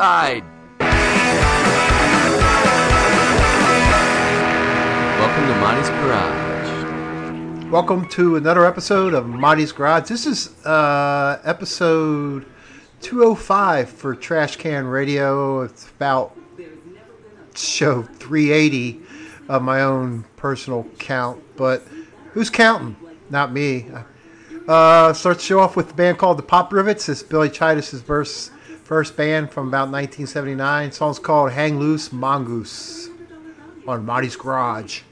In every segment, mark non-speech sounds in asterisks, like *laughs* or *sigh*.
side. Welcome to Monty's Garage. Welcome to another episode of Monty's Garage. This is uh, episode 205 for Trash Can Radio. It's about show 380 of my own personal count, but who's counting? Not me. Uh, starts show off with the band called the Pop Rivets. It's Billy Childish's verse First band from about 1979. Song's called Hang Loose Mongoose on Marty's Garage.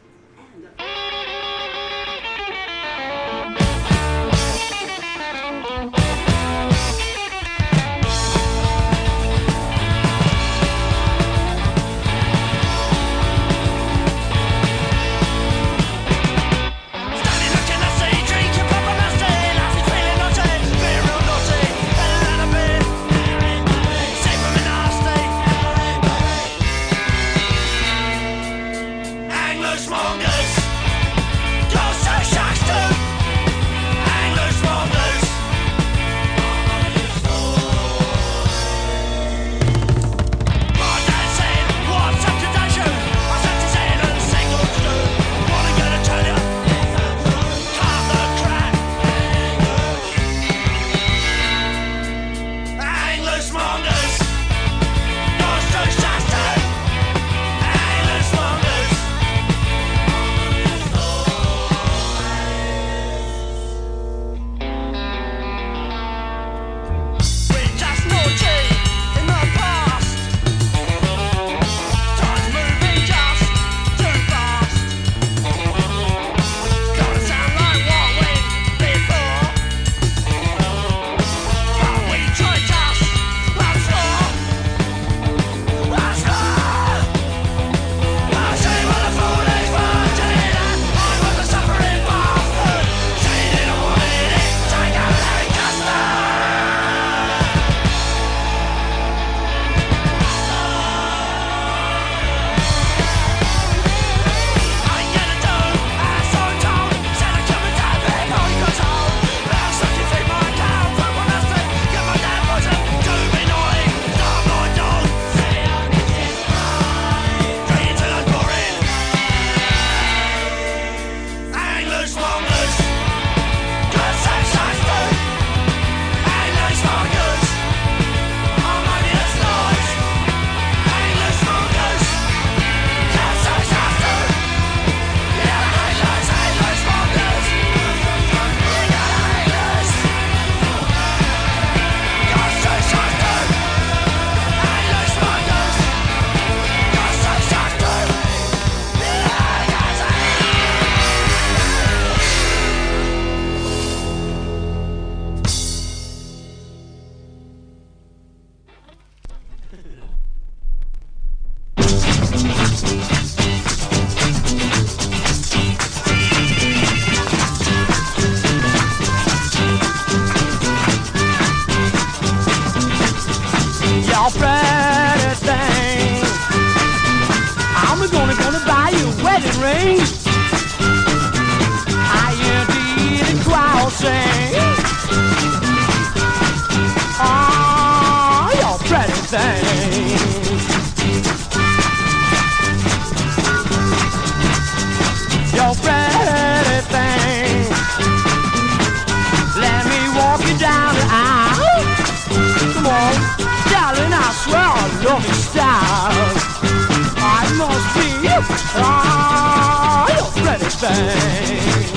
Ah, oh, you pretty thing.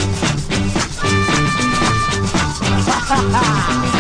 Ha ha ha.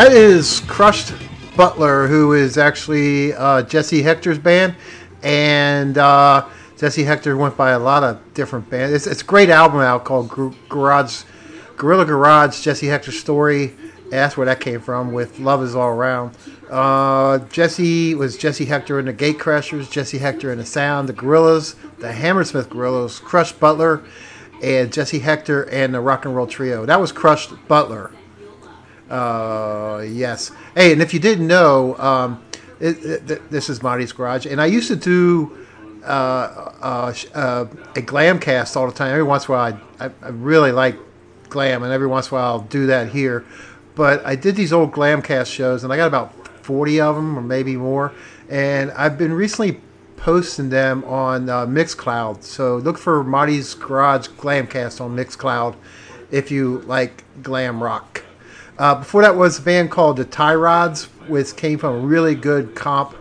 That is Crushed Butler, who is actually uh, Jesse Hector's band, and uh, Jesse Hector went by a lot of different bands. It's, it's a great album out called Gar- Garage, Gorilla Garage, Jesse Hector's story. That's where that came from. With Love Is All Around. Uh, Jesse was Jesse Hector and the Gatecrashers, Jesse Hector and the Sound, the Gorillas, the Hammersmith Gorillas, Crushed Butler, and Jesse Hector and the Rock and Roll Trio. That was Crushed Butler. Uh, yes. Hey, and if you didn't know, um, it, it, this is Marty's Garage, and I used to do uh, uh, uh, a glam cast all the time. Every once in a while, I, I, I really like glam, and every once in a while, I'll do that here. But I did these old glam cast shows, and I got about 40 of them, or maybe more. And I've been recently posting them on uh, Mixcloud. So look for Marty's Garage Glamcast on Mixcloud if you like glam rock. Uh, before that was a band called the Tie Rods, which came from a really good comp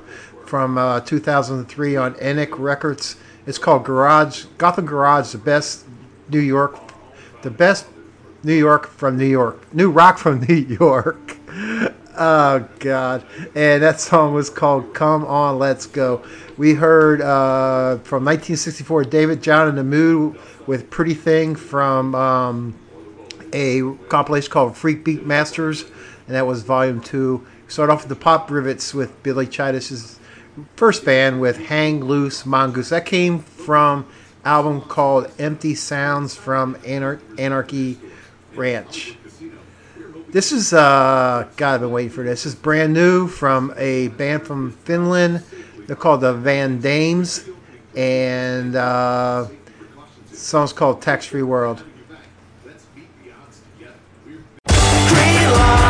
from uh, 2003 on Enic Records. It's called Garage Gotham Garage, the best New York, the best New York from New York, new rock from *laughs* New York. *laughs* Oh God! And that song was called "Come On, Let's Go." We heard uh, from 1964 David John in the Mood with "Pretty Thing" from um, a compilation called Freak Beat Masters, and that was Volume Two. Start off with the Pop Rivets with Billy Childish's first band with "Hang Loose Mongoose." That came from album called "Empty Sounds from Anar- Anarchy Ranch." This is uh God, I've been waiting for this. This is brand new from a band from Finland. They're called the Van Dames, and uh, song's called "Tax Free World." Green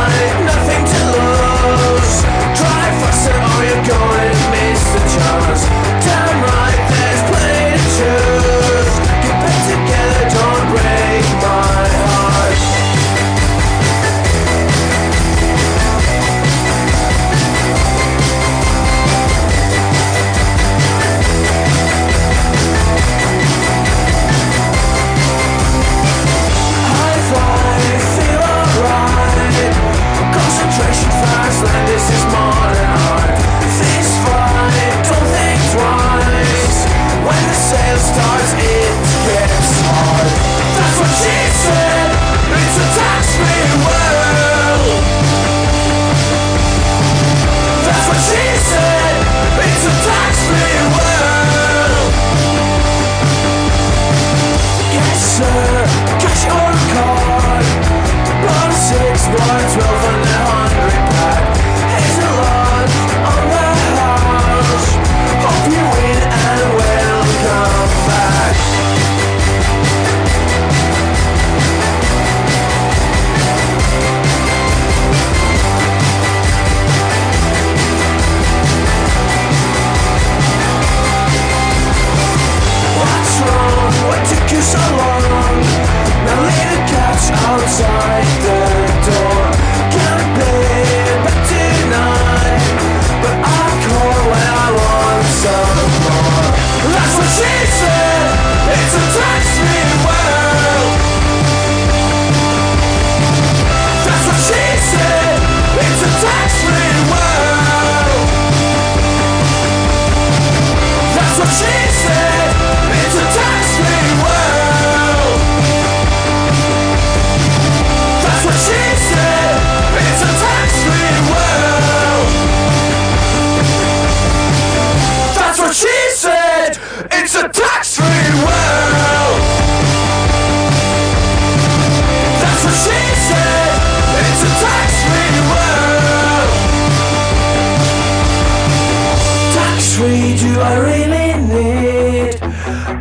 do I really need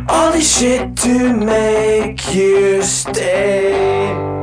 all this shit to make you stay?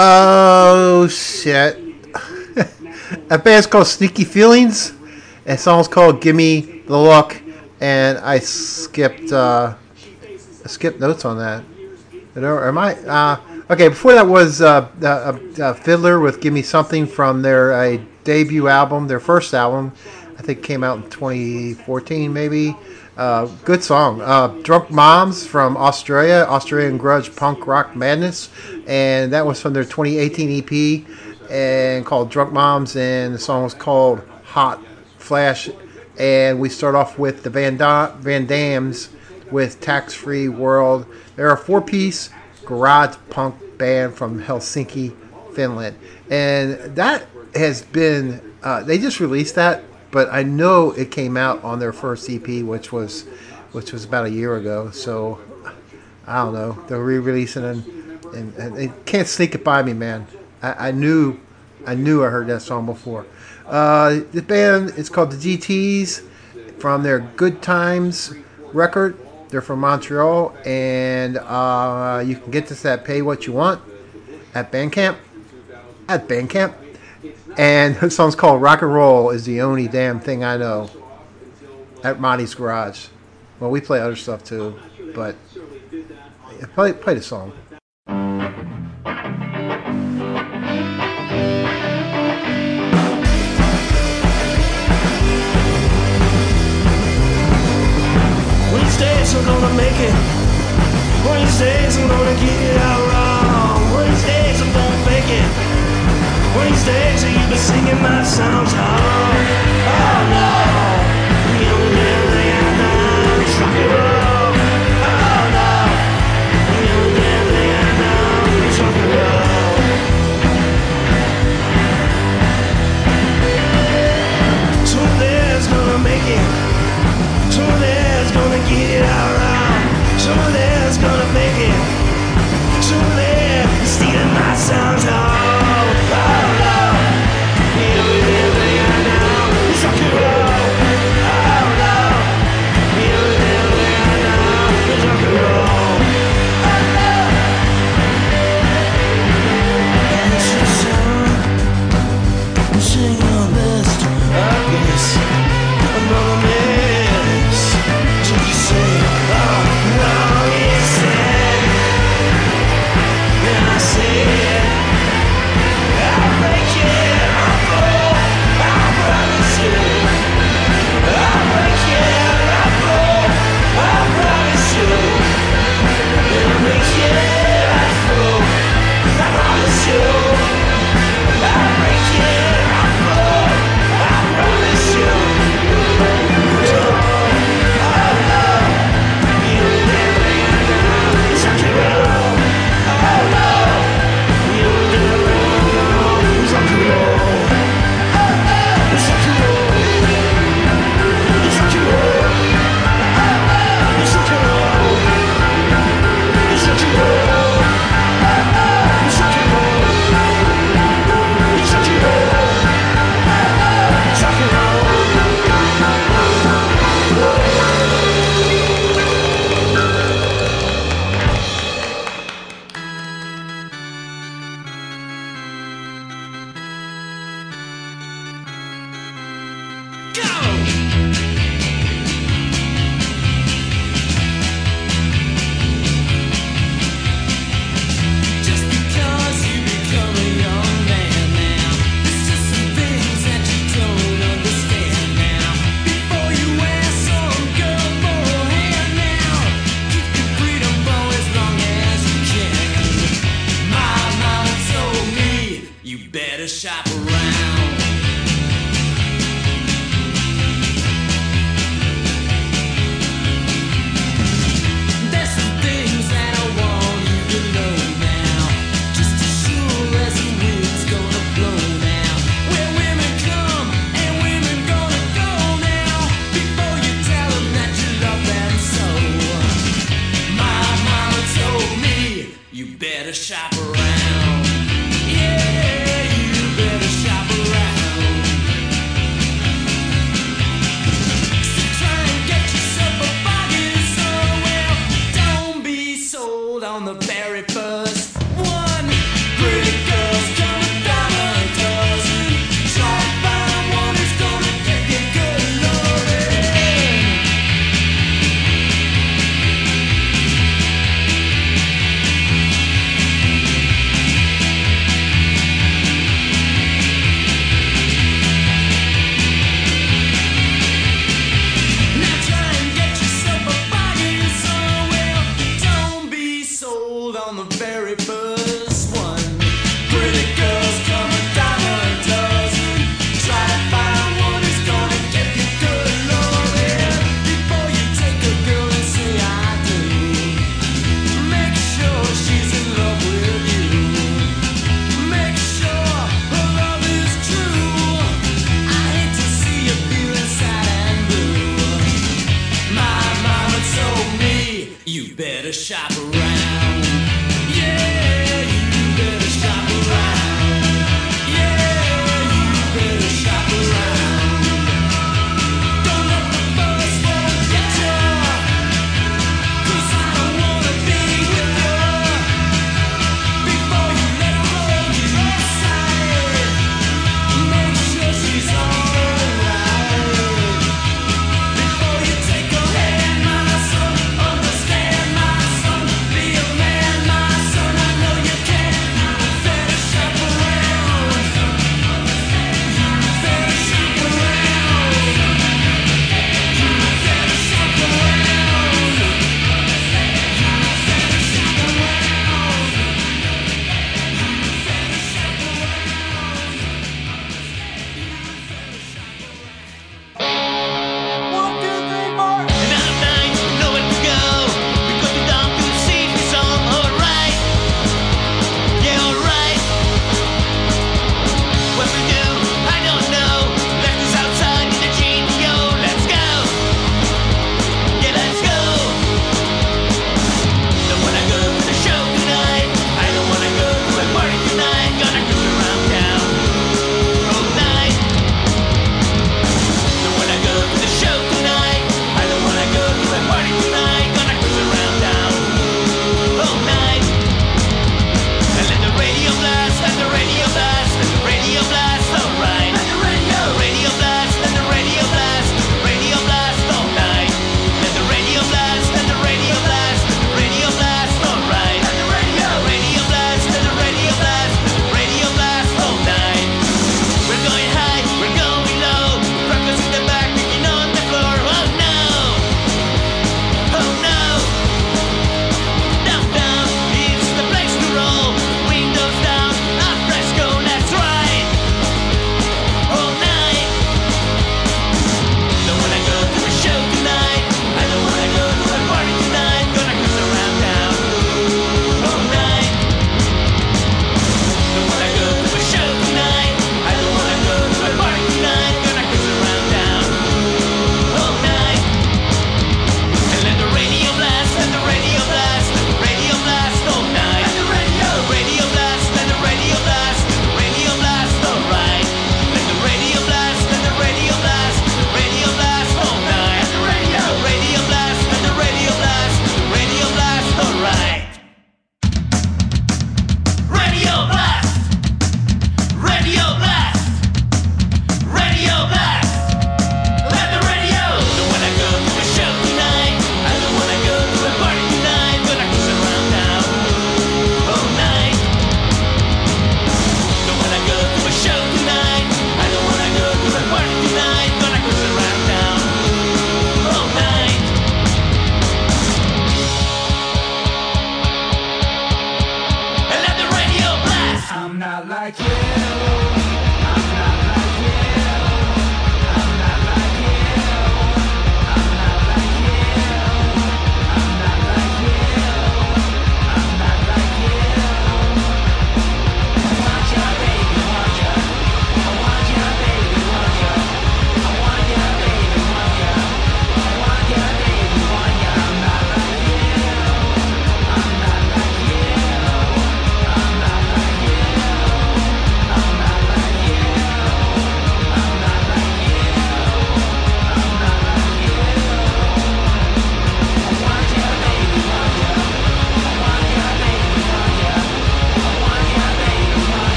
Oh shit! *laughs* a band's called Sneaky Feelings, and song's called "Give Me the Look," and I skipped uh, I skipped notes on that. Am I? Uh, okay, before that was uh, uh, uh, Fiddler with "Give Me Something" from their uh, debut album, their first album. I think came out in 2014, maybe. Uh, good song. Uh, Drunk Moms from Australia, Australian Grunge Punk Rock Madness, and that was from their 2018 EP, and called Drunk Moms, and the song was called Hot Flash. And we start off with the Van, da- Van Dams with Tax Free World. They're a four piece garage punk band from Helsinki, Finland. And that has been, uh, they just released that, but I know it came out on their first EP, which was which was about a year ago. So I don't know. They're re-releasing and, and, and they can't sneak it by me, man. I, I knew I knew I heard that song before. Uh, the band is called the GTs from their Good Times record. They're from Montreal, and uh, you can get this at Pay What You Want at Bandcamp. At Bandcamp. And the song's called Rock and Roll is the only damn thing I know at Monty's Garage. Well, we play other stuff too, but play, play the song. Wednesdays I'm gonna make it. Wednesdays I'm gonna get it out wrong. Wednesdays I'm gonna it. Wednesdays you've been singing my songs. Oh, oh no. I rock and roll. Oh no. I rock and roll. So there's gonna make it. So there's gonna get it all. So gonna make it. Stealing my songs. Oh, oh,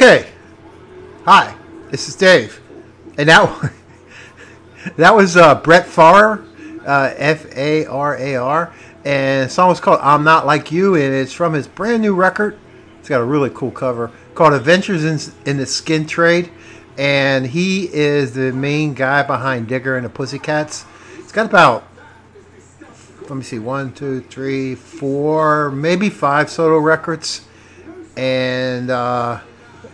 Okay. Hi, this is Dave. And that *laughs* that was uh, Brett Farr, uh, F A R A R, and the song was called "I'm Not Like You," and it's from his brand new record. It's got a really cool cover called "Adventures in, in the Skin Trade," and he is the main guy behind Digger and the Pussycats. It's got about let me see, one, two, three, four, maybe five solo records, and uh,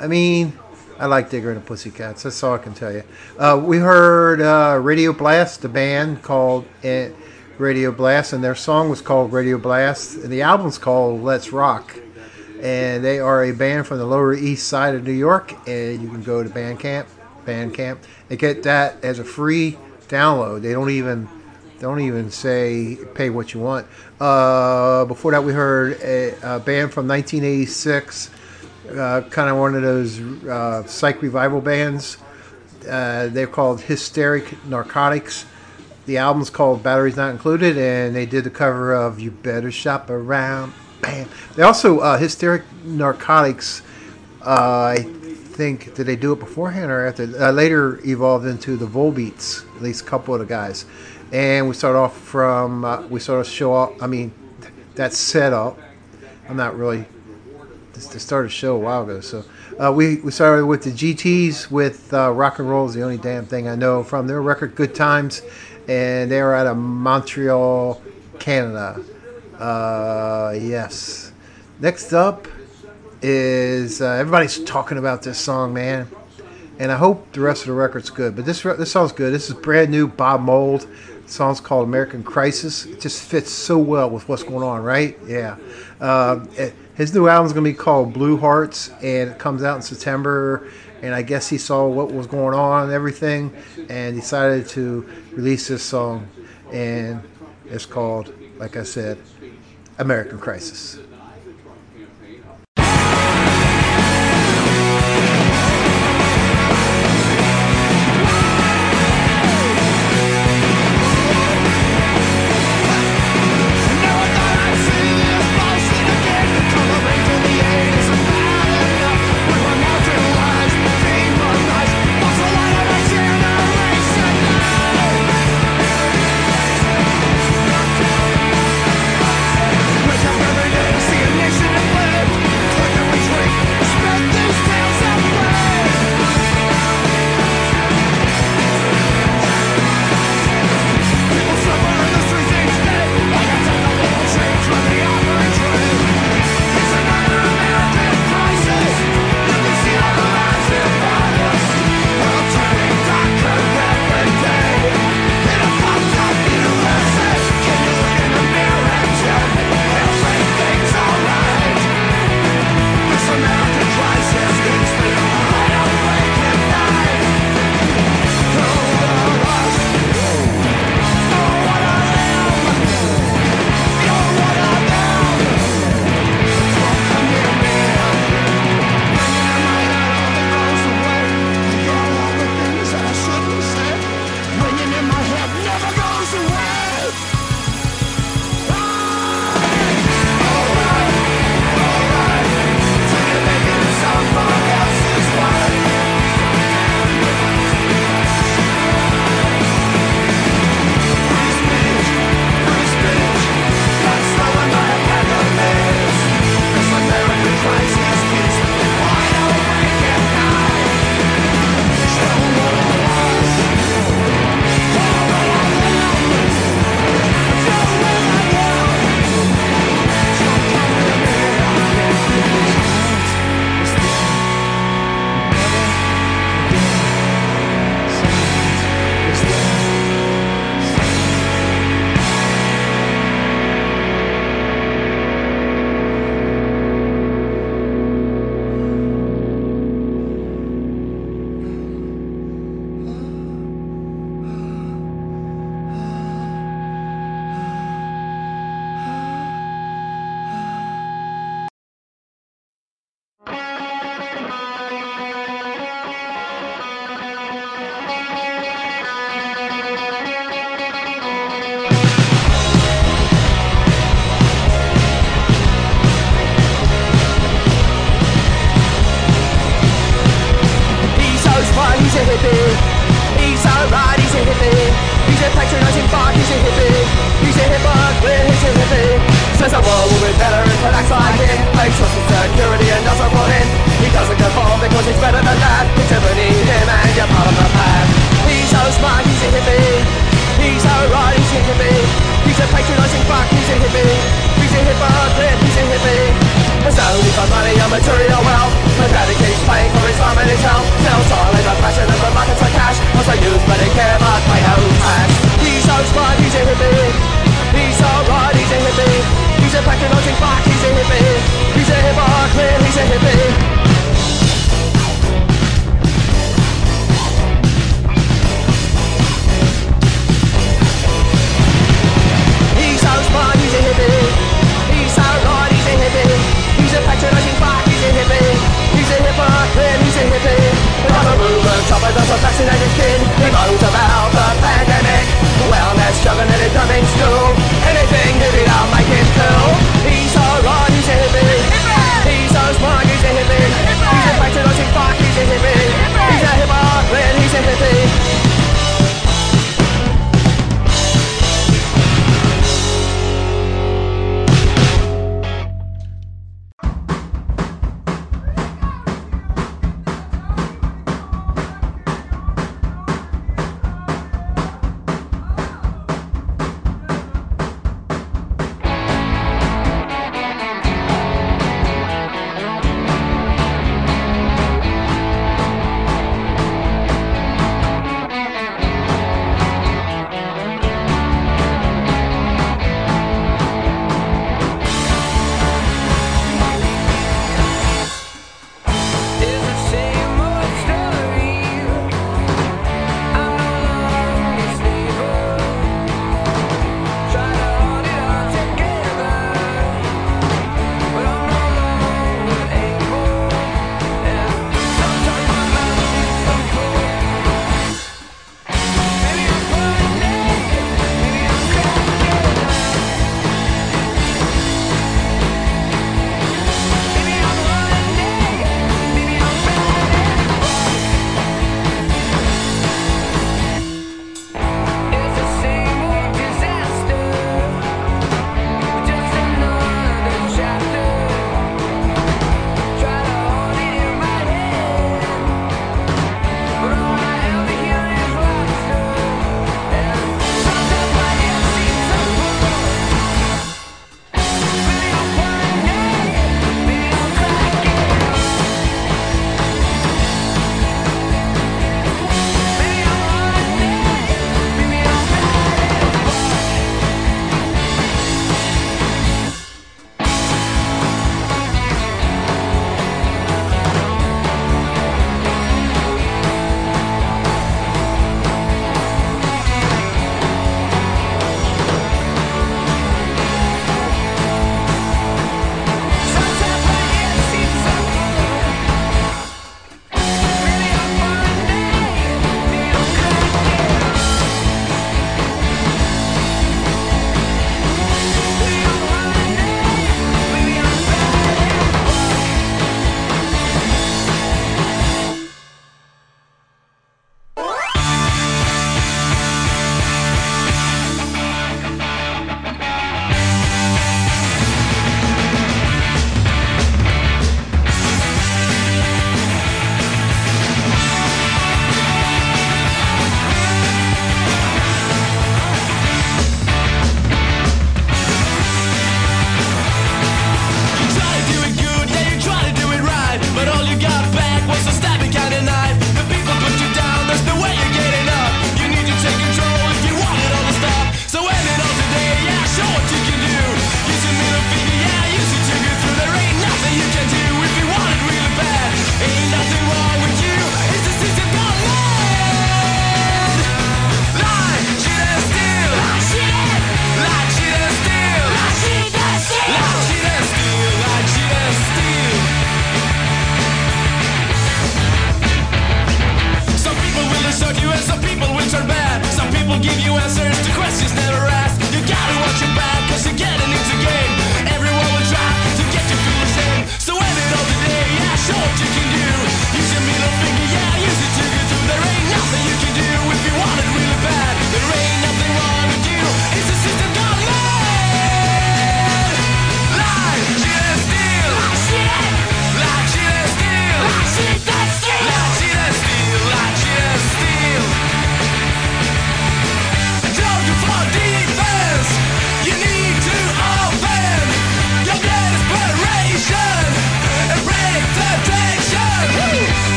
I mean, I like Digger and the Pussycats. That's all I can tell you. Uh, we heard uh, Radio Blast, the band called it Radio Blast, and their song was called Radio Blast, and the album's called Let's Rock. And they are a band from the Lower East Side of New York, and you can go to Bandcamp, Bandcamp, and get that as a free download. They don't even don't even say pay what you want. Uh, before that, we heard a, a band from 1986 uh, kind of one of those uh, psych revival bands. Uh, they're called Hysteric Narcotics. The album's called Batteries Not Included, and they did the cover of You Better Shop Around. Bam. They also, uh, Hysteric Narcotics, uh, I think, did they do it beforehand or after? Later evolved into the Volbeats, at least a couple of the guys. And we start off from, we sort of show off, I mean, that setup. I'm not really they start a show a while ago. So uh, we, we started with the GTs with uh, Rock and Roll is the only damn thing I know from their record Good Times, and they were out of Montreal, Canada. Uh, yes. Next up is uh, everybody's talking about this song, man, and I hope the rest of the record's good. But this this song's good. This is brand new Bob Mould. Song's called American Crisis. It just fits so well with what's going on, right? Yeah. Um, it, his new album's going to be called Blue Hearts, and it comes out in September. And I guess he saw what was going on and everything, and decided to release this song. And it's called, like I said, American Crisis.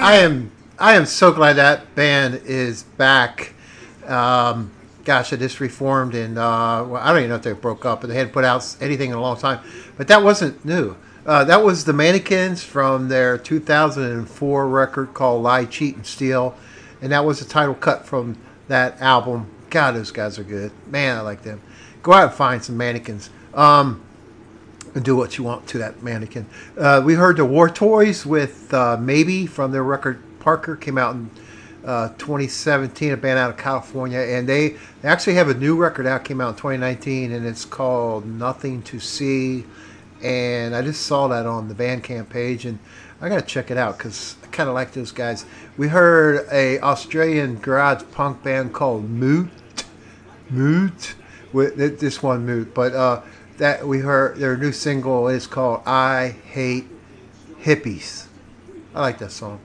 I am I am so glad that band is back. Um, gosh, it just reformed, and uh, well, I don't even know if they broke up, but they hadn't put out anything in a long time. But that wasn't new. Uh, that was the Mannequins from their 2004 record called "Lie, Cheat, and Steal," and that was the title cut from that album. God, those guys are good. Man, I like them. Go out and find some Mannequins. Um, and do what you want to that mannequin. Uh, we heard the War Toys with uh, Maybe from their record Parker came out in uh, 2017, a band out of California, and they, actually have a new record out came out in 2019, and it's called Nothing to See. And I just saw that on the Bandcamp page, and I gotta check it out because I kind of like those guys. We heard a Australian garage punk band called Moot, Moot, with this one Moot, but uh, that we heard their new single is called "I Hate Hippies." I like that song.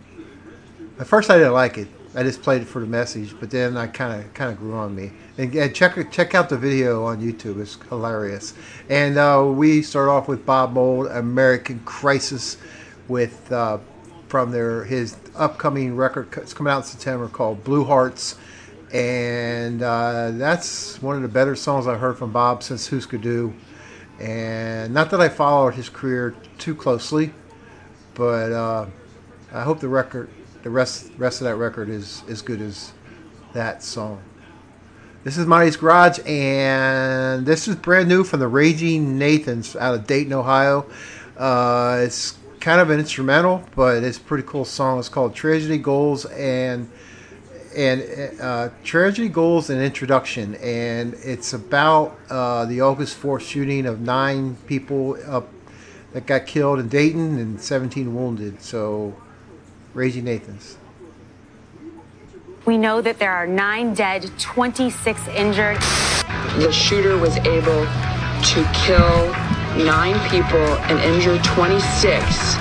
At first, I didn't like it. I just played it for the message, but then I kind of kind of grew on me. And, and check check out the video on YouTube; it's hilarious. And uh, we start off with Bob Mould, "American Crisis," with uh, from their his upcoming record. It's coming out in September called "Blue Hearts," and uh, that's one of the better songs I've heard from Bob since "Who's Husker Du. And not that I followed his career too closely, but uh, I hope the record, the rest rest of that record is as good as that song. This is Monty's Garage, and this is brand new from the Raging Nathans out of Dayton, Ohio. Uh, it's kind of an instrumental, but it's a pretty cool song. It's called Tragedy Goals and and uh, Tragedy Goals and Introduction, and it's about uh, the August 4th shooting of nine people up that got killed in Dayton and 17 wounded. So, Raging Nathans. We know that there are nine dead, 26 injured. the shooter was able to kill nine people and injure 26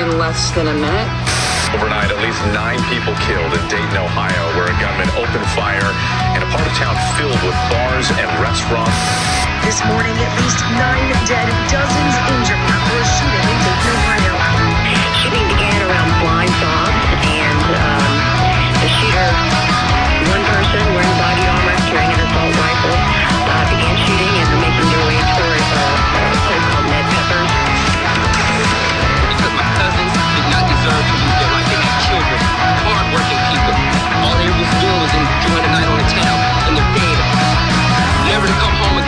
in less than a minute. Overnight, at least nine people killed in Dayton, Ohio, where a gunman opened fire in a part of town filled with bars and restaurants. This morning, at least nine dead, dozens injured after a shooting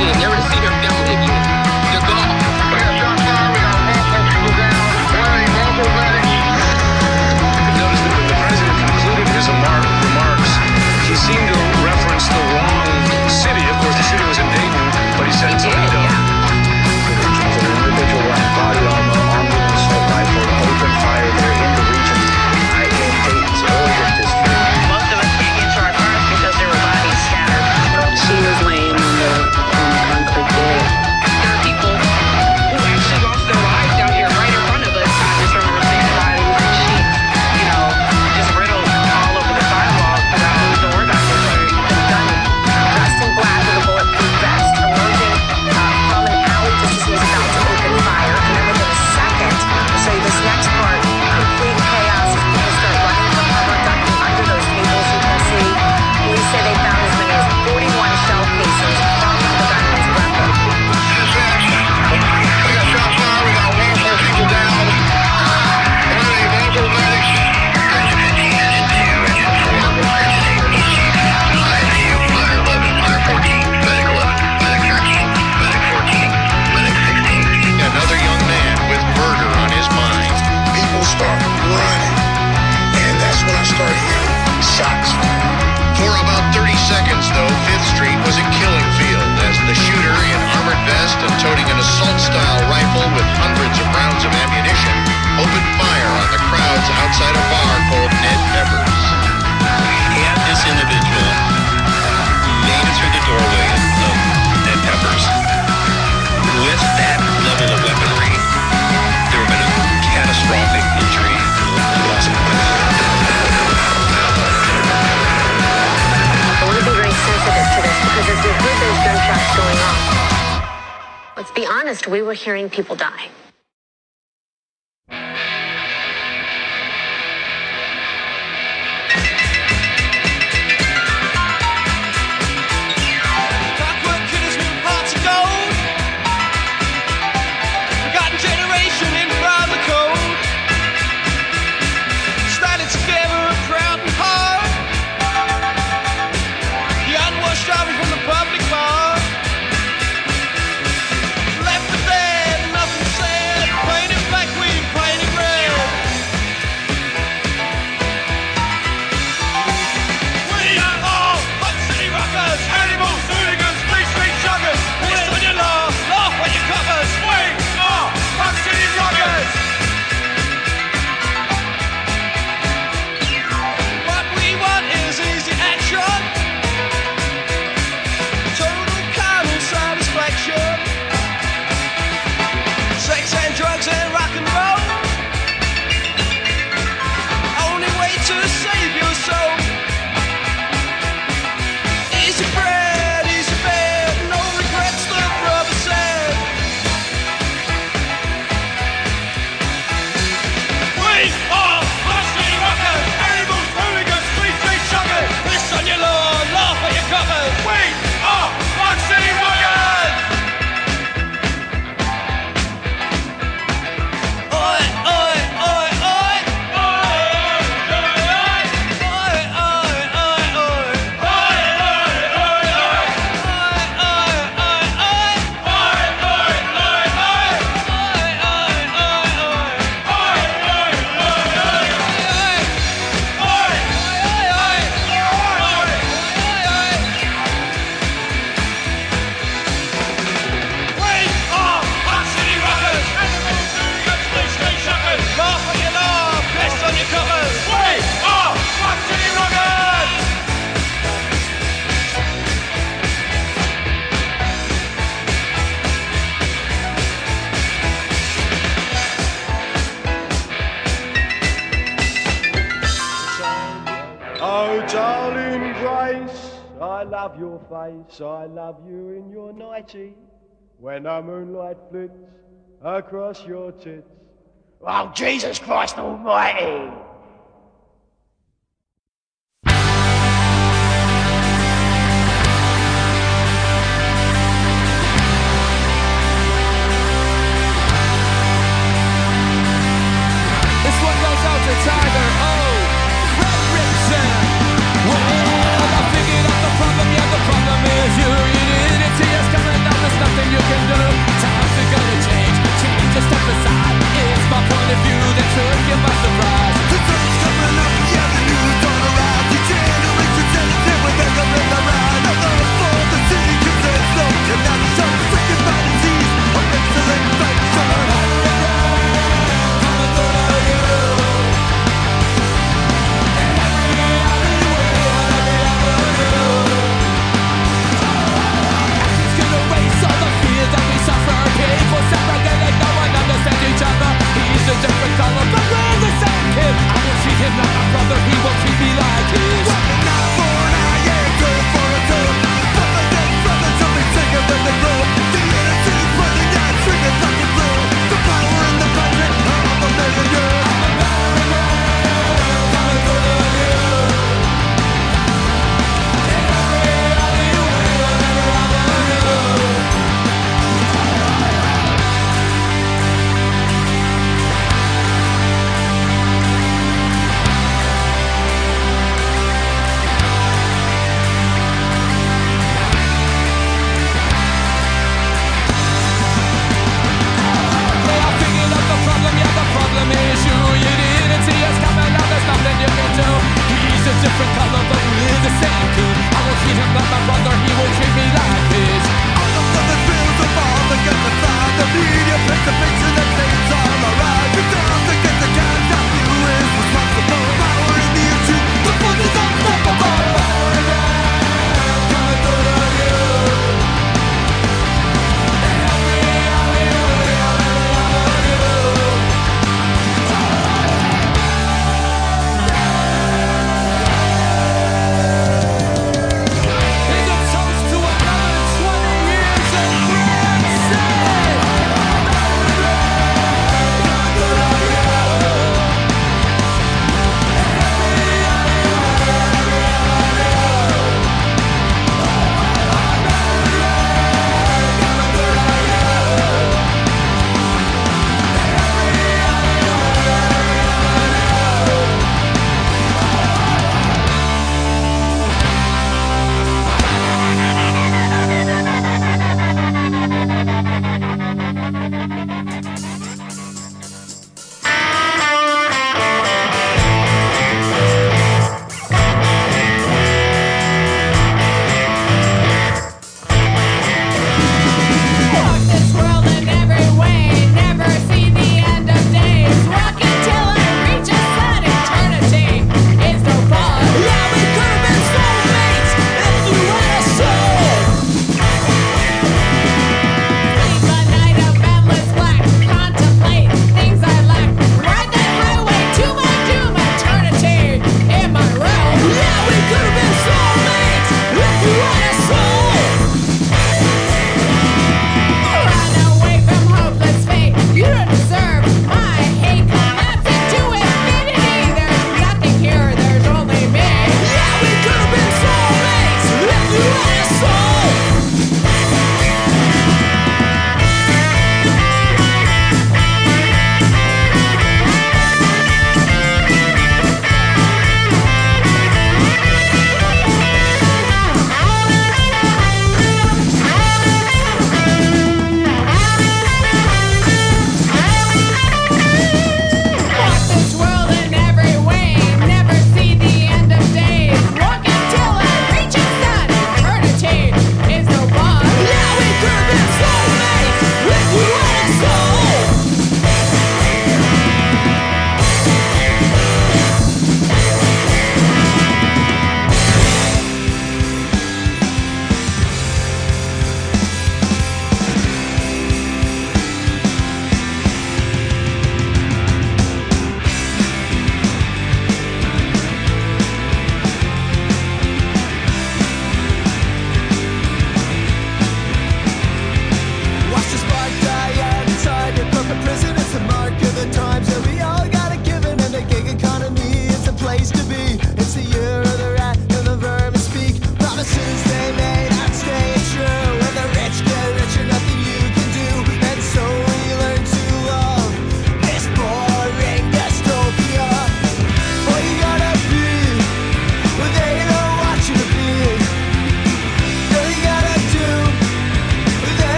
home people die. you in your nightie when the moonlight flicks across your tits. Oh, Jesus Christ Almighty!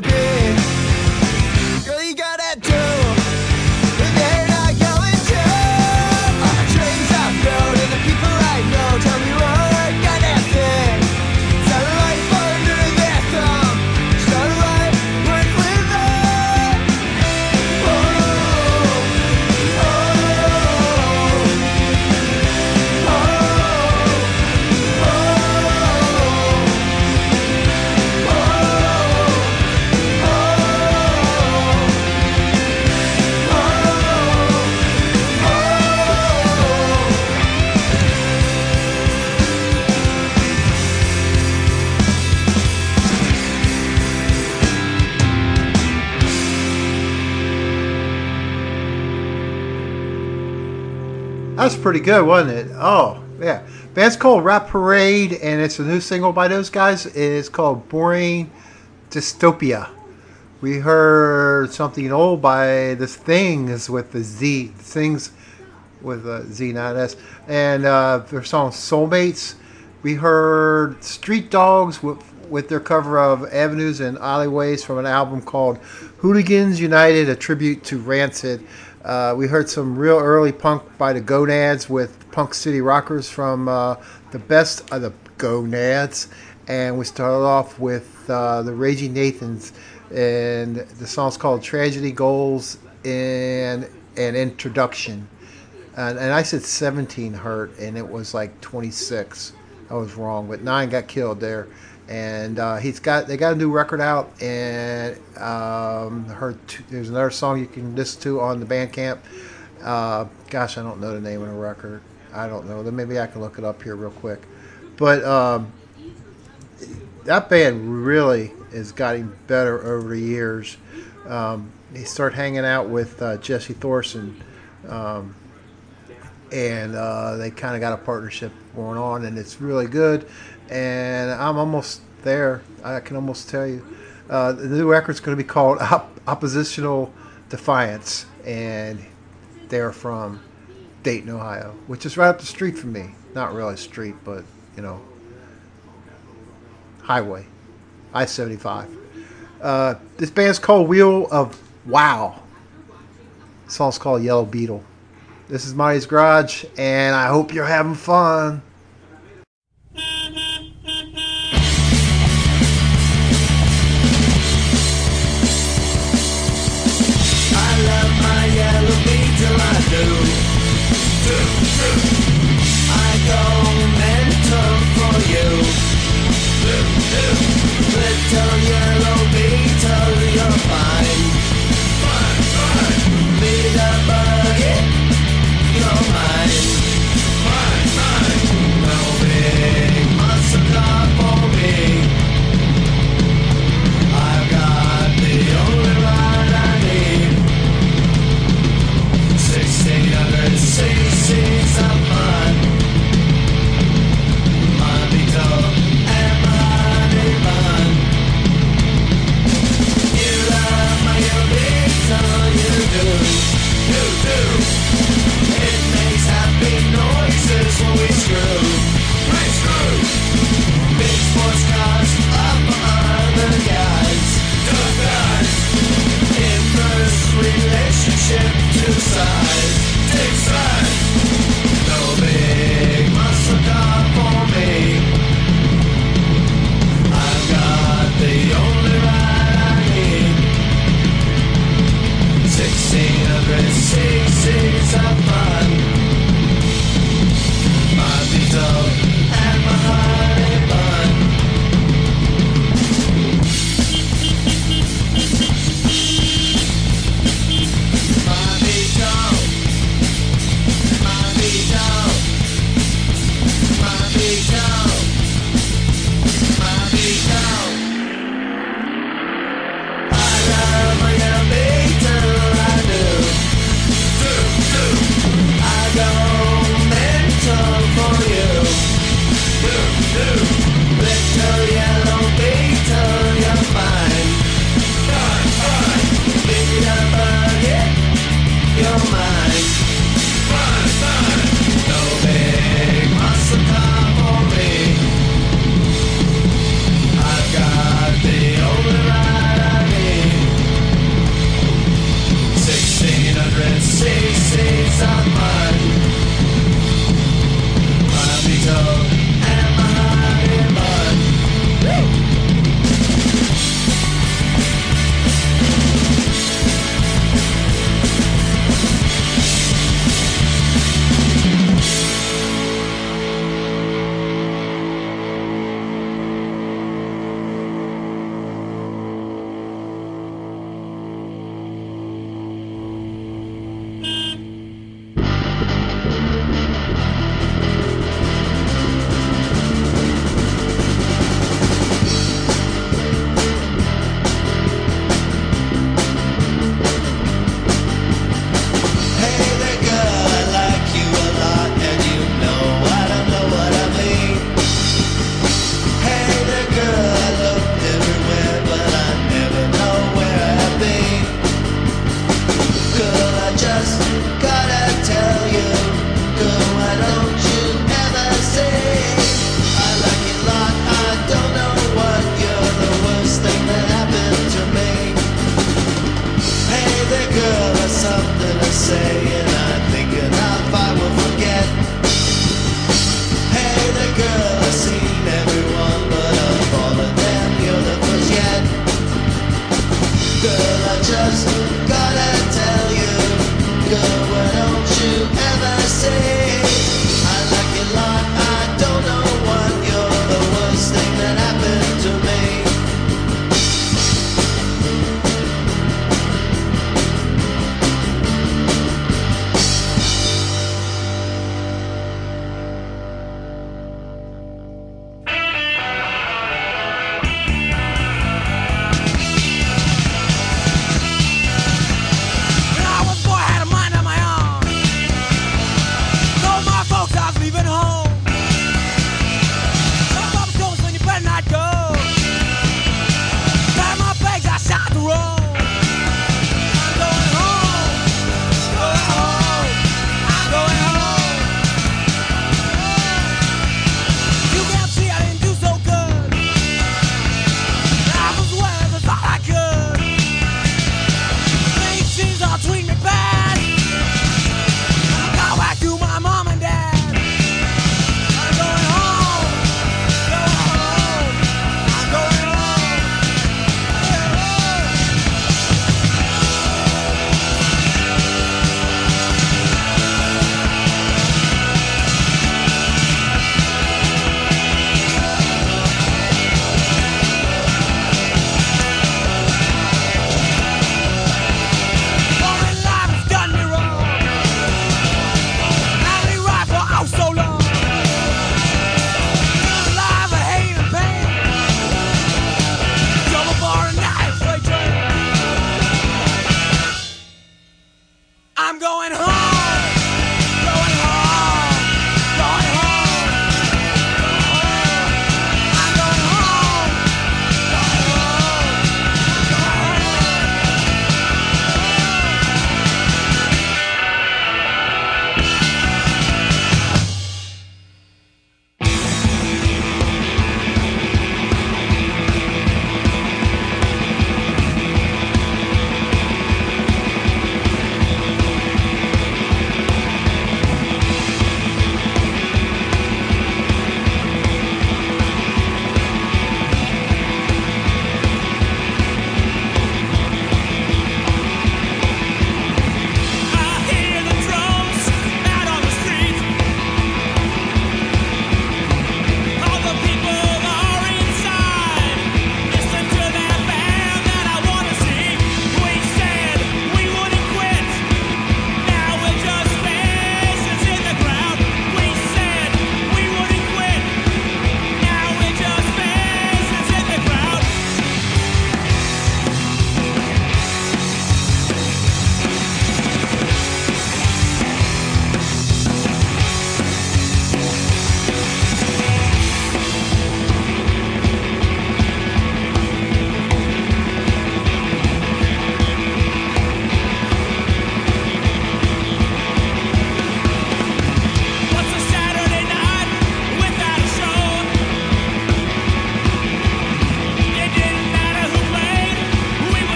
To be. Pretty good, wasn't it? Oh, yeah. Band's called Rap Parade, and it's a new single by those guys. It's called Boring Dystopia. We heard something old by the Things with the Z. The Things with a Z, not S. And uh, their song Soulmates. We heard Street Dogs with, with their cover of Avenues and Alleyways from an album called Hooligans United, a tribute to Rancid. Uh, we heard some real early punk by the Gonads with Punk City Rockers from uh, the best of the Gonads. And we started off with uh, the Raging Nathans. And the song's called Tragedy Goals and an Introduction. And, and I said 17 hurt, and it was like 26. I was wrong, but nine got killed there. And uh, he's got they got a new record out, and um, heard two, there's another song you can listen to on the Bandcamp. Uh, gosh, I don't know the name of the record. I don't know. Then maybe I can look it up here real quick. But um, that band really is getting better over the years. Um, he started hanging out with uh, Jesse Thorson, um, and uh, they kind of got a partnership going on, and it's really good. And I'm almost there. I can almost tell you. Uh, the new record's going to be called Op- Oppositional Defiance, and they're from Dayton, Ohio, which is right up the street from me. Not really street, but you know, highway, I-75. Uh, this band's called Wheel of Wow. The song's called Yellow Beetle. This is Marty's Garage, and I hope you're having fun.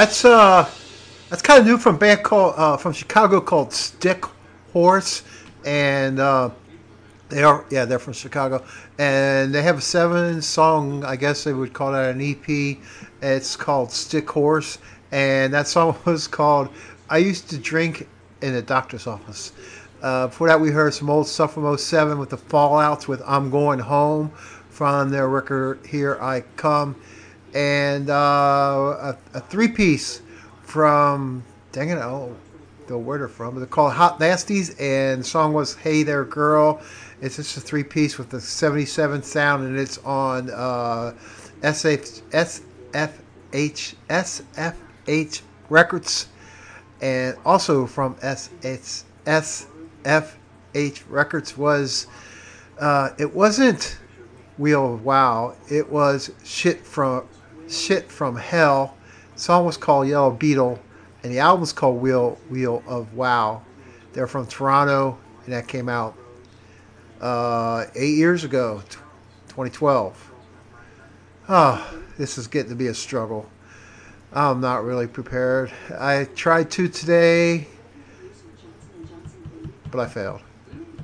That's uh, that's kind of new from a band called uh, from Chicago called Stick Horse, and uh, they are yeah they're from Chicago, and they have a seven song I guess they would call that an EP. It's called Stick Horse, and that song *laughs* was called "I Used to Drink in the Doctor's Office." Uh, before that, we heard some old stuff from 07 with the Fallouts with "I'm Going Home" from their record "Here I Come." And uh, a, a three piece from dang it, oh, the where they're from. They're called Hot Nasties, and the song was "Hey There Girl." It's just a three piece with the '77 sound, and it's on uh, SF, SFH SFH Records, and also from SH, SFH Records was. Uh, it wasn't Wheel of Wow. It was shit from shit from hell. The song was called Yellow Beetle, and the album's called Wheel Wheel of Wow. They're from Toronto, and that came out uh, eight years ago, t- 2012. Oh, this is getting to be a struggle. I'm not really prepared. I tried to today, but I failed.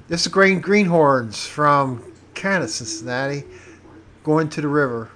This is Green Greenhorns from Canada, Cincinnati, going to the river.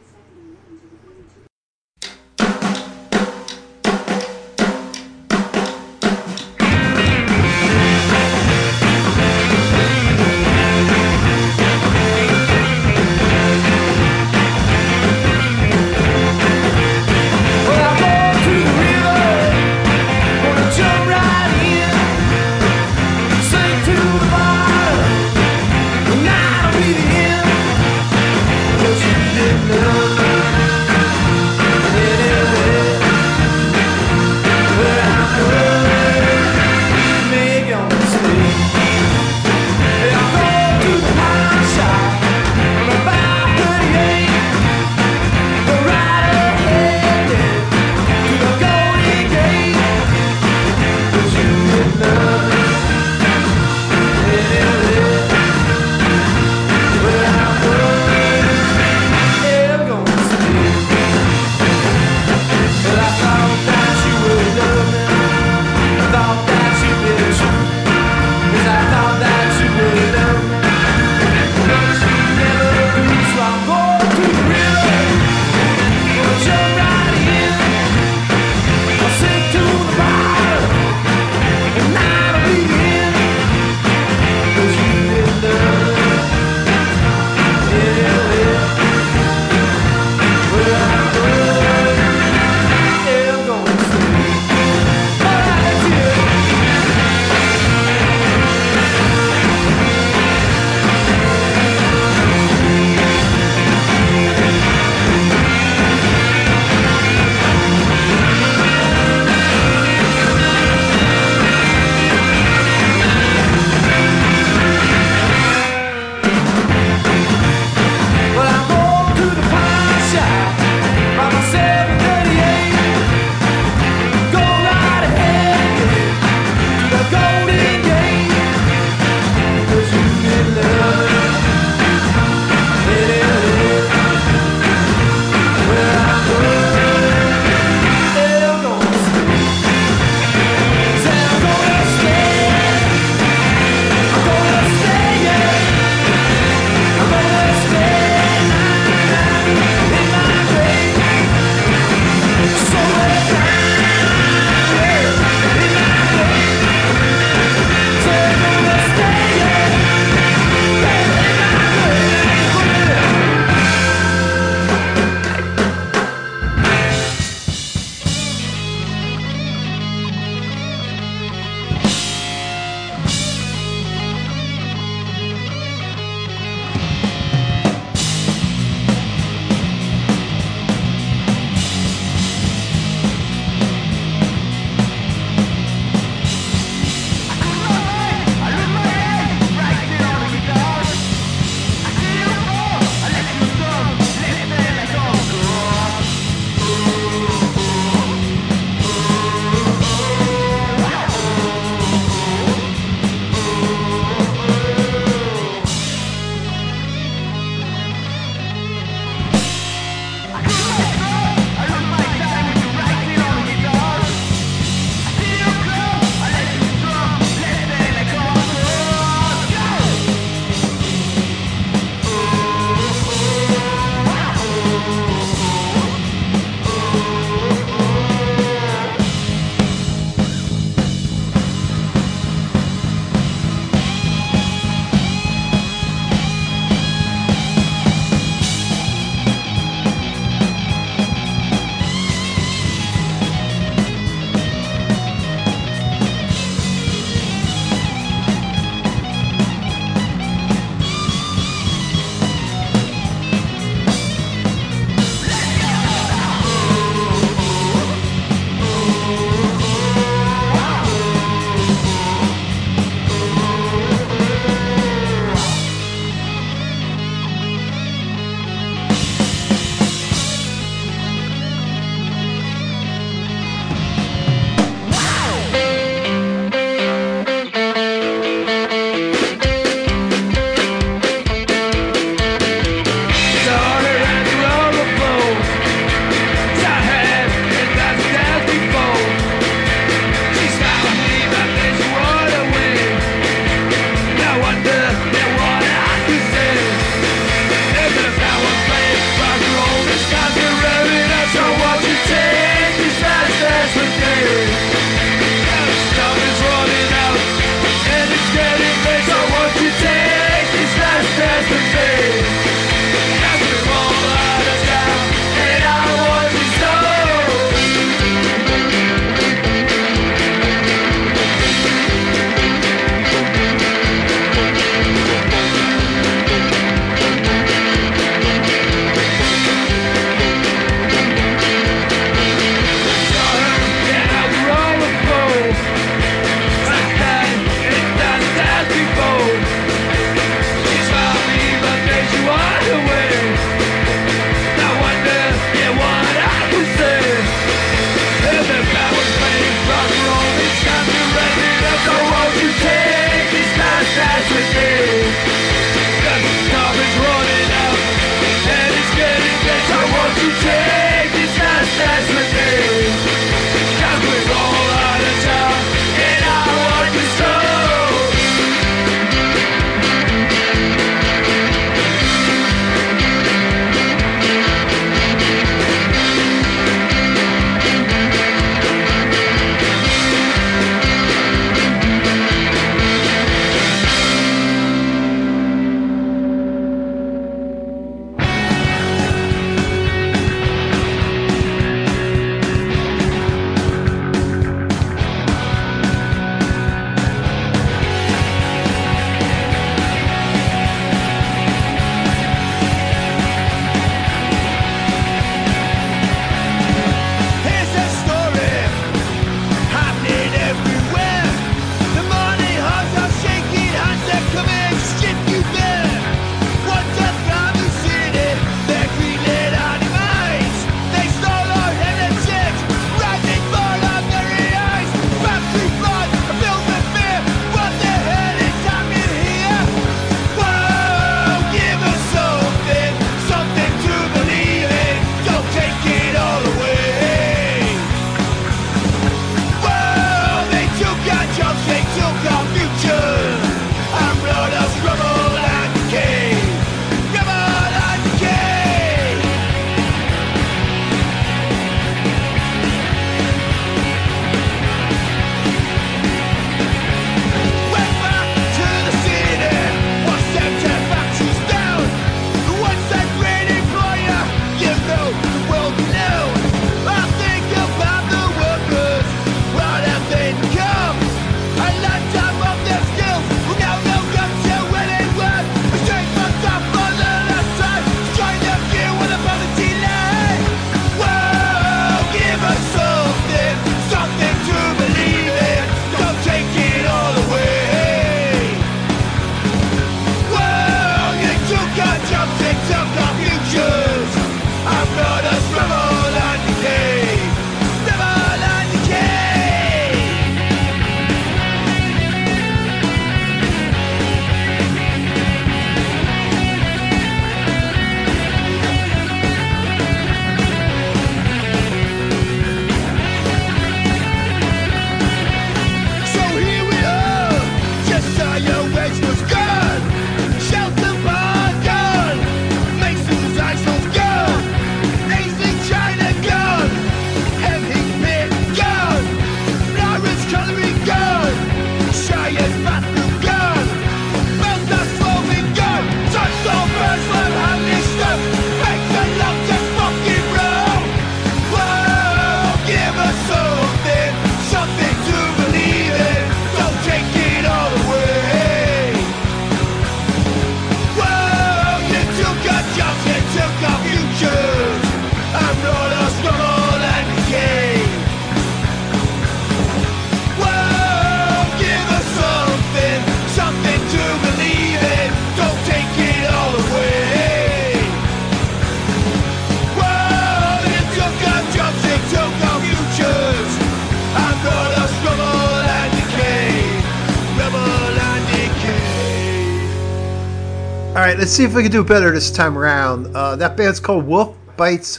Let's see if we can do better this time around. Uh, that band's called Wolf Bites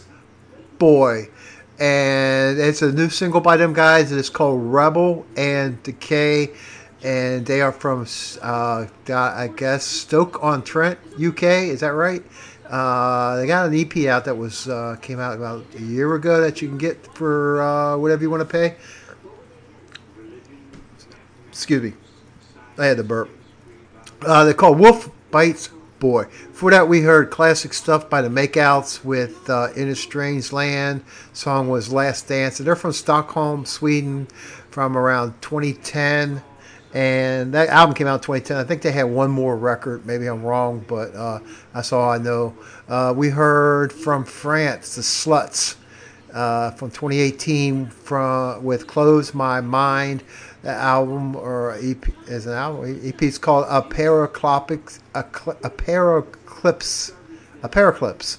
Boy, and it's a new single by them guys. It's called Rebel and Decay, and they are from, uh, I guess, Stoke on Trent, UK. Is that right? Uh, they got an EP out that was uh, came out about a year ago that you can get for uh, whatever you want to pay. Excuse me, I had to burp. Uh, they're called Wolf Bites Boy. For that, we heard classic stuff by the Makeouts with uh, In a Strange Land. Song was Last Dance. And they're from Stockholm, Sweden, from around 2010. And that album came out in 2010. I think they had one more record. Maybe I'm wrong, but uh, that's all I know. Uh, we heard from France, the Sluts, uh, from 2018, from with Close My Mind. Album or EP is an album. EP is called a Paraclopics, a, a a Paraclips.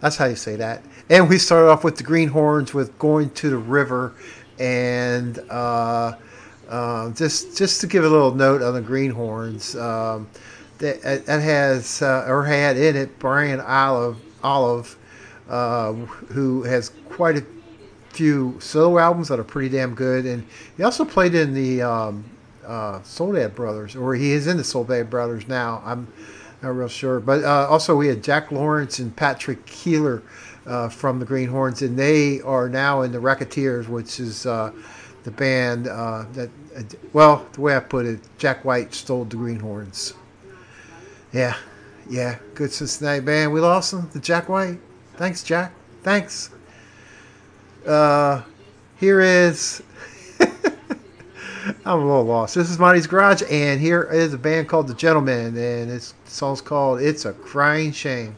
That's how you say that. And we started off with the Greenhorns with Going to the River, and uh, uh, just just to give a little note on the Greenhorns, um, that, that has uh, or had in it Brian Olive, Olive uh, who has quite a few solo albums that are pretty damn good, and he also played in the um, uh, Brothers, or he is in the Soledad Brothers now. I'm not real sure, but uh, also we had Jack Lawrence and Patrick Keeler uh, from the Greenhorns, and they are now in the Raconteurs, which is uh, the band uh, that. Well, the way I put it, Jack White stole the Greenhorns. Yeah, yeah, good Cincinnati band. We lost them to Jack White. Thanks, Jack. Thanks. Uh, here is. *laughs* I'm a little lost. This is Monty's Garage, and here is a band called The Gentlemen, and this song's called It's a Crying Shame.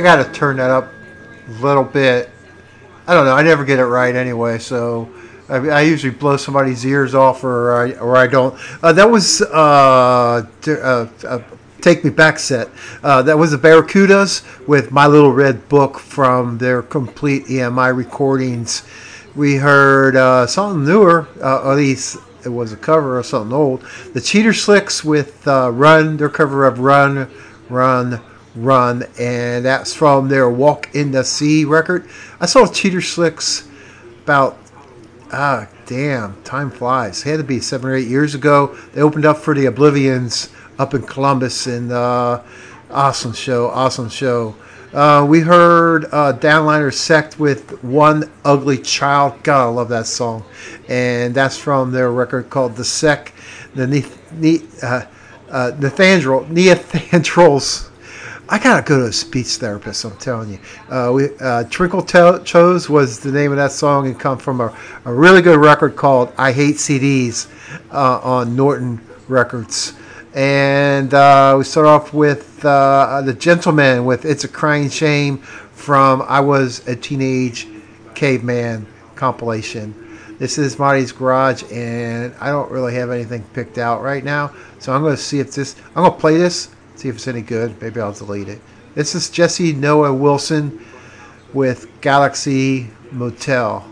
I got to turn that up a little bit. I don't know. I never get it right anyway, so I, I usually blow somebody's ears off, or I, or I don't. Uh, that was uh, uh, uh, Take Me Back set. Uh, that was the Barracudas with My Little Red Book from their complete EMI recordings. We heard uh, something newer, at least it was a cover of something old. The Cheater Slicks with Run, their cover of Run, Run, Run, and that's from their Walk in the Sea record. I saw Cheater Slicks about ah damn time flies. It had to be seven or eight years ago. They opened up for the Oblivians up in Columbus, and uh, awesome show, awesome show. Uh, we heard uh, Downliner Sect with One Ugly Child. God, I love that song. And that's from their record called The Sect. The ne- ne- uh, uh. I gotta go to a speech therapist. I'm telling you. Uh, we, uh, Trinkle to- Toes was the name of that song, and come from a, a really good record called "I Hate CDs" uh, on Norton Records. And uh, we start off with uh, the Gentlemen with "It's a Crying Shame" from "I Was a Teenage Caveman" compilation. This is Marty's Garage, and I don't really have anything picked out right now, so I'm going to see if this. I'm going to play this, see if it's any good. Maybe I'll delete it. This is Jesse Noah Wilson with Galaxy Motel.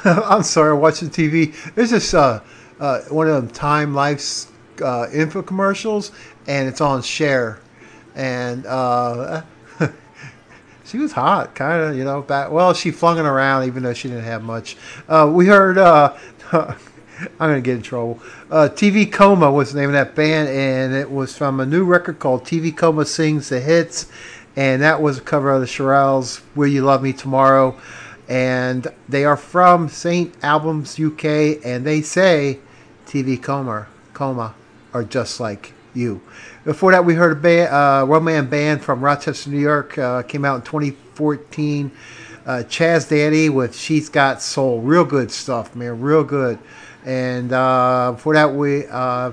*laughs* I'm sorry, I'm watching TV. There's this uh, uh, one of them Time Life's uh, info commercials, and it's on Cher, and uh, *laughs* she was hot, kind of, you know. Back well, she flung it around, even though she didn't have much. Uh, we heard. Uh, *laughs* I'm gonna get in trouble. Uh, TV Coma was the name of that band, and it was from a new record called TV Coma Sings the Hits, and that was a cover of the Shirelles' "Will You Love Me Tomorrow," and they are from Saint Albans UK, and they say TV Coma Coma are just like you. Before that, we heard a band, uh, one man band from Rochester, New York, uh, came out in 2014. Uh, Chaz Daddy with She's Got Soul, real good stuff, man, real good. And uh, before that, we uh,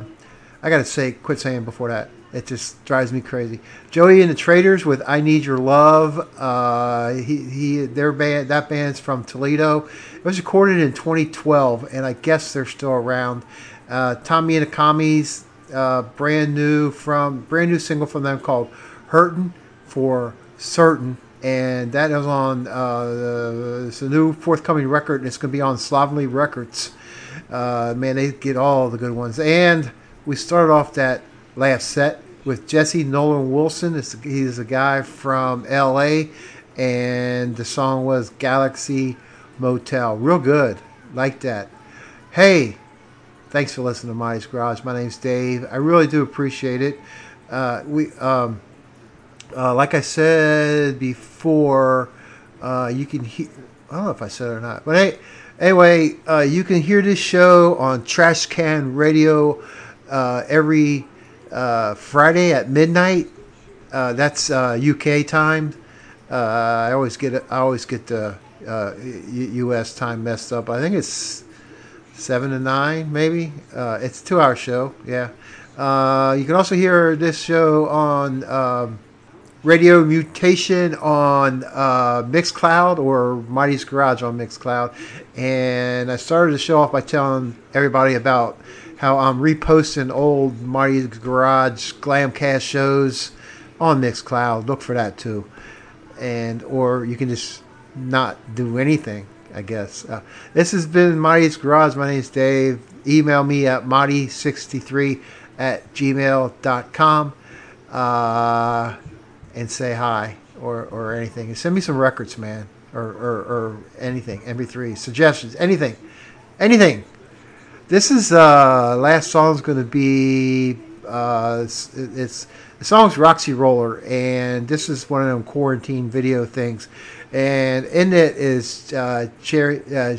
I gotta say, quit saying before that. It just drives me crazy. Joey and the Traders with "I Need Your Love." Uh, he, he their band that band's from Toledo. It was recorded in 2012, and I guess they're still around. Uh, Tommy and the Commies, uh, brand new from brand new single from them called "Hurtin' for Certain," and that is on. Uh, it's a new forthcoming record, and it's going to be on Slovenly Records. Uh, man, they get all the good ones. And we started off that last set with Jesse Nolan Wilson. It's, he's a guy from L.A. and the song was Galaxy Motel. Real good, like that. Hey, thanks for listening to Marty's Garage. My name's Dave. I really do appreciate it. Uh, we, um, uh, like I said before, uh, you can he- I don't know if I said it or not. But hey, anyway, uh, you can hear this show on Trash Can Radio uh, every uh, Friday at midnight. Uh, that's uh, UK time. Uh, I always get. I always get the uh, US time messed up. I think it's seven to nine, maybe. Uh, it's a two-hour show. Yeah. Uh, you can also hear this show on um, Radio Mutation on uh, Mixcloud or Marty's Garage on Mixcloud. And I started the show off by telling everybody about how I'm reposting old Marty's Garage Glamcast shows on Mixcloud. Look for that too. And or you can just not do anything, I guess. Uh, this has been Marty's Garage. My name is Dave. Email me at marty63 at gmail.com. Uh, and say hi or, or anything. Send me some records, man, or, or, or anything, MP3 suggestions, anything, anything. This is uh, last song's going to be uh, it's, it's the song's Roxy Roller, and this is one of them quarantine video things, and in it is uh, Cherry uh,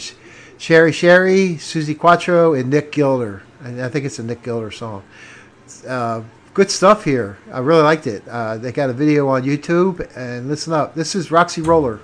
Sherry Sherry, Suzi Quatro, and Nick Gilder. And I think it's a Nick Gilder song. Uh, good stuff here. I really liked it. Uh, they got a video on YouTube, and listen up. This is Roxy Roller.